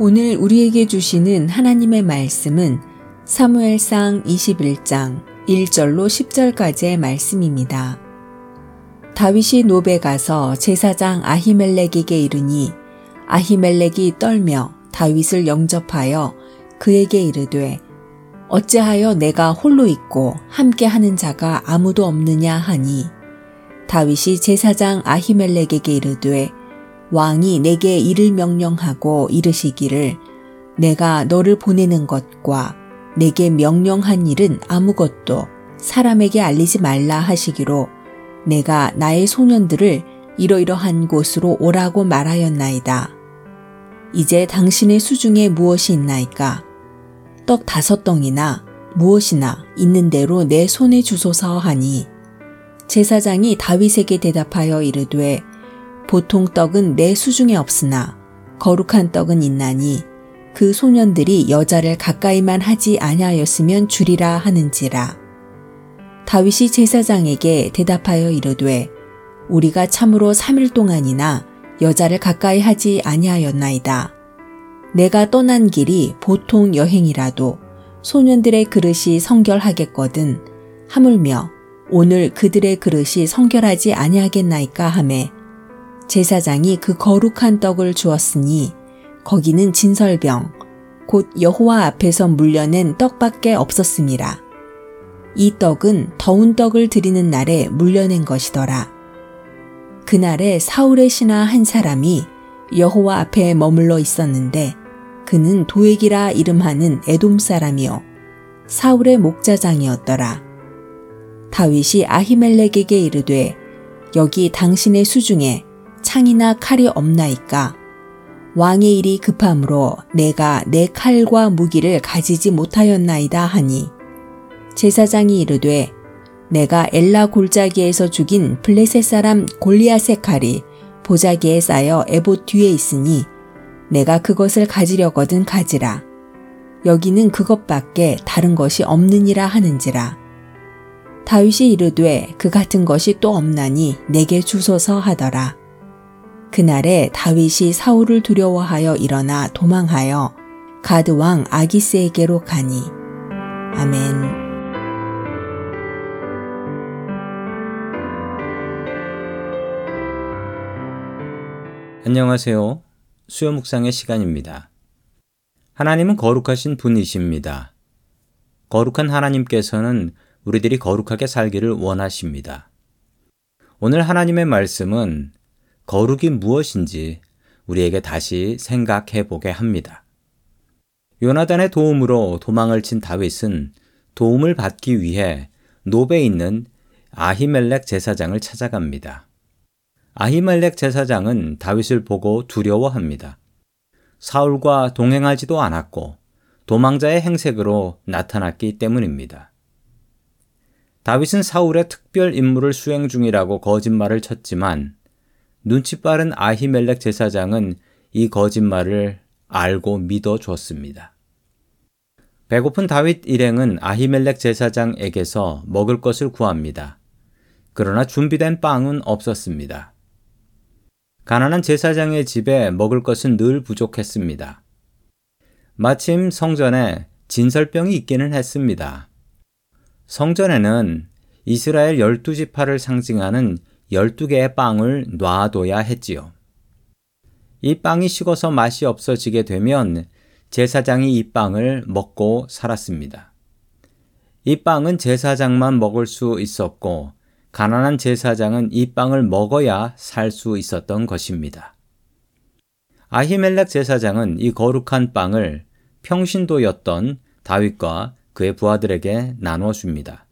오늘 우리에게 주시는 하나님의 말씀은 사무엘상 21장 1절로 10절까지의 말씀입니다. 다윗이 노베 가서 제사장 아히멜렉에게 이르니 아히멜렉이 떨며 다윗을 영접하여 그에게 이르되 어찌하여 내가 홀로 있고 함께 하는 자가 아무도 없느냐 하니 다윗이 제사장 아히멜렉에게 이르되 왕이 내게 이를 명령하고 이르시기를 내가 너를 보내는 것과 내게 명령한 일은 아무것도 사람에게 알리지 말라 하시기로 내가 나의 소년들을 이러이러한 곳으로 오라고 말하였나이다. 이제 당신의 수중에 무엇이 있나이까? 떡 다섯 덩이나 무엇이나 있는 대로 내 손에 주소서 하니 제사장이 다윗에게 대답하여 이르되 보통 떡은 내 수중에 없으나 거룩한 떡은 있나니 그 소년들이 여자를 가까이만 하지 아니하였으면 주리라 하는지라. 다윗이 제사장에게 대답하여 이르되 우리가 참으로 3일 동안이나 여자를 가까이 하지 아니하였나이다. 내가 떠난 길이 보통 여행이라도 소년들의 그릇이 성결하겠거든 하물며 오늘 그들의 그릇이 성결하지 아니하겠나이까 하매 제사장이 그 거룩한 떡을 주었으니 거기는 진설병 곧 여호와 앞에서 물려낸 떡밖에 없었습니다. 이 떡은 더운 떡을 드리는 날에 물려낸 것이더라. 그날에 사울의 신하 한 사람이 여호와 앞에 머물러 있었는데 그는 도액이라 이름하는 에돔 사람이요 사울의 목자장이었더라. 다윗이 아히멜렉에게 이르되 여기 당신의 수중에 창이나 칼이 없나이까 왕의 일이 급함으로 내가 내 칼과 무기를 가지지 못하였나이다 하니 제사장이 이르되 내가 엘라 골짜기에서 죽인 블레셋 사람 골리앗의 칼이 보자기에 쌓여 에봇 뒤에 있으니 내가 그것을 가지려거든 가지라. 여기는 그것밖에 다른 것이 없느니라 하는지라. 다윗이 이르되 그 같은 것이 또 없나니 내게 주소서 하더라. 그날에 다윗이 사울을 두려워하여 일어나 도망하여 가드 왕 아기스에게로 가니. 아멘. 안녕하세요. 수요 묵상의 시간입니다. 하나님은 거룩하신 분이십니다. 거룩한 하나님께서는 우리들이 거룩하게 살기를 원하십니다. 오늘 하나님의 말씀은 거룩이 무엇인지 우리에게 다시 생각해 보게 합니다. 요나단의 도움으로 도망을 친 다윗은 도움을 받기 위해 노베에 있는 아히멜렉 제사장을 찾아갑니다. 아히멜렉 제사장은 다윗을 보고 두려워합니다. 사울과 동행하지도 않았고 도망자의 행색으로 나타났기 때문입니다. 다윗은 사울의 특별 임무를 수행 중이라고 거짓말을 쳤지만 눈치 빠른 아히멜렉 제사장은 이 거짓말을 알고 믿어줬습니다. 배고픈 다윗 일행은 아히멜렉 제사장에게서 먹을 것을 구합니다. 그러나 준비된 빵은 없었습니다. 가난한 제사장의 집에 먹을 것은 늘 부족했습니다. 마침 성전에 진설병이 있기는 했습니다. 성전에는 이스라엘 열두 지파를 상징하는 열두 개의 빵을 놔둬야 했지요. 이 빵이 식어서 맛이 없어지게 되면 제사장이 이 빵을 먹고 살았습니다. 이 빵은 제사장만 먹을 수 있었고 가난한 제사장은 이 빵을 먹어야 살 수 있었던 것입니다. 아히멜렉 제사장은 이 거룩한 빵을 평신도였던 다윗과 그의 부하들에게 나누어 줍니다.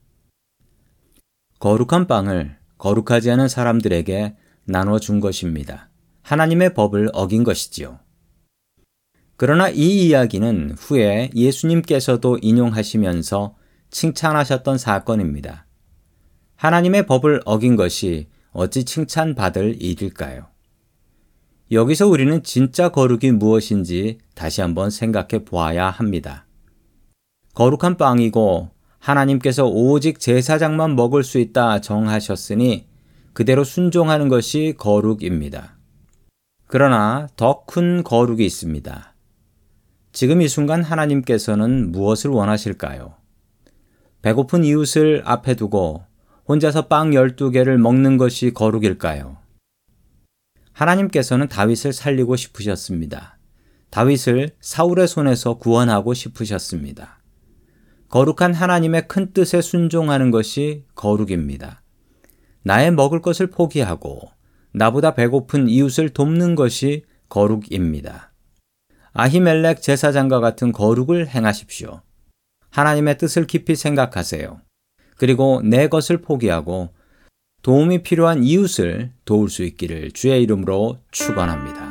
거룩한 빵을 거룩하지 않은 사람들에게 나누어 준 것입니다. 하나님의 법을 어긴 것이지요. 그러나 이 이야기는 후에 예수님께서도 인용하시면서 칭찬하셨던 사건입니다. 하나님의 법을 어긴 것이 어찌 칭찬받을 일일까요? 여기서 우리는 진짜 거룩이 무엇인지 다시 한번 생각해 보아야 합니다. 거룩한 빵이고 하나님께서 오직 제사장만 먹을 수 있다 정하셨으니 그대로 순종하는 것이 거룩입니다. 그러나 더 큰 거룩이 있습니다. 지금 이 순간 하나님께서는 무엇을 원하실까요? 배고픈 이웃을 앞에 두고 혼자서 빵 12개를 먹는 것이 거룩일까요? 하나님께서는 다윗을 살리고 싶으셨습니다. 다윗을 사울의 손에서 구원하고 싶으셨습니다. 거룩한 하나님의 큰 뜻에 순종하는 것이 거룩입니다. 나의 먹을 것을 포기하고 나보다 배고픈 이웃을 돕는 것이 거룩입니다. 아히멜렉 제사장과 같은 거룩을 행하십시오. 하나님의 뜻을 깊이 생각하세요. 그리고 내 것을 포기하고 도움이 필요한 이웃을 도울 수 있기를 주의 이름으로 축원합니다.